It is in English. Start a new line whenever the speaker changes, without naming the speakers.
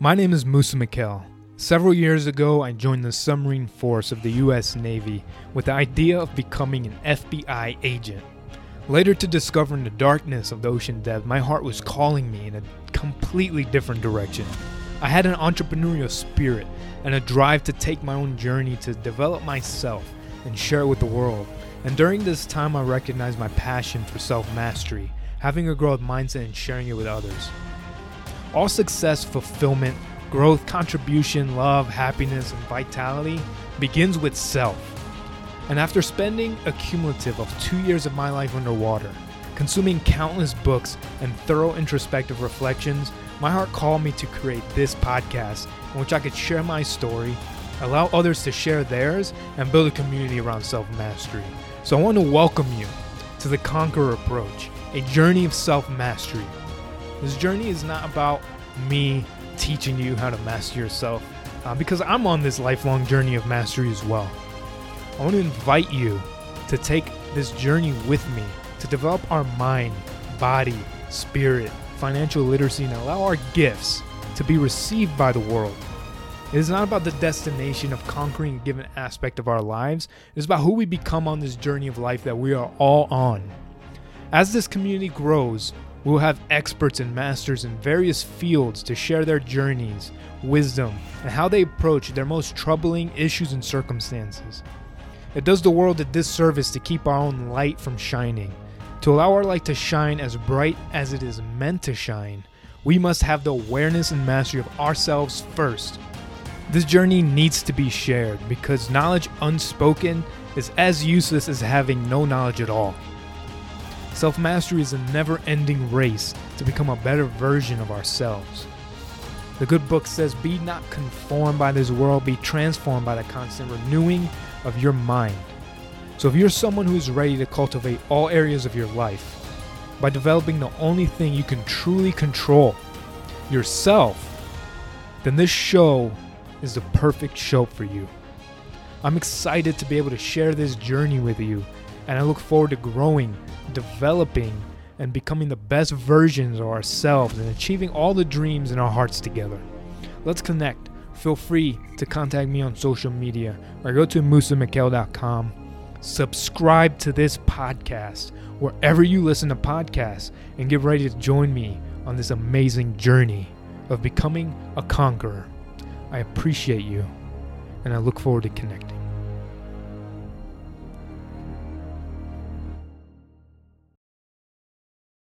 My name is Moussa Mikhail. Several years ago, I joined the submarine force of the US Navy with the idea of becoming an FBI agent. Later, to discover in the darkness of the ocean depth, my heart was calling me in a completely different direction. I had an entrepreneurial spirit and a drive to take my own journey to develop myself and share it with the world. And during this time, I recognized my passion for self mastery, having a growth mindset, and sharing it with others. All success, fulfillment, growth, contribution, love, happiness, and vitality begins with self. And after spending a cumulative of two years of my life underwater, consuming countless books and thorough introspective reflections, my heart called me to create this podcast in which I could share my story, allow others to share theirs, and build a community around self mastery. So I want to welcome you to the Conqueror Approach, a journey of self mastery. This journey is not about me teaching you how to master yourself, uh, because I'm on this lifelong journey of mastery as well. I want to invite you to take this journey with me to develop our mind, body, spirit, financial literacy, and allow our gifts to be received by the world. It is not about the destination of conquering a given aspect of our lives, it is about who we become on this journey of life that we are all on. As this community grows, we will have experts and masters in various fields to share their journeys, wisdom, and how they approach their most troubling issues and circumstances. It does the world a disservice to keep our own light from shining. To allow our light to shine as bright as it is meant to shine, we must have the awareness and mastery of ourselves first. This journey needs to be shared because knowledge unspoken is as useless as having no knowledge at all. Self mastery is a never ending race to become a better version of ourselves. The good book says, Be not conformed by this world, be transformed by the constant renewing of your mind. So, if you're someone who is ready to cultivate all areas of your life by developing the only thing you can truly control, yourself, then this show is the perfect show for you. I'm excited to be able to share this journey with you, and I look forward to growing, developing, and becoming the best versions of ourselves and achieving all the dreams in our hearts together. Let's connect feel free to contact me on social media or go to moussamikhail.com. Subscribe to this podcast wherever you listen to podcasts and get ready to join me on this amazing journey of becoming a conqueror. I appreciate you and I look forward to connecting.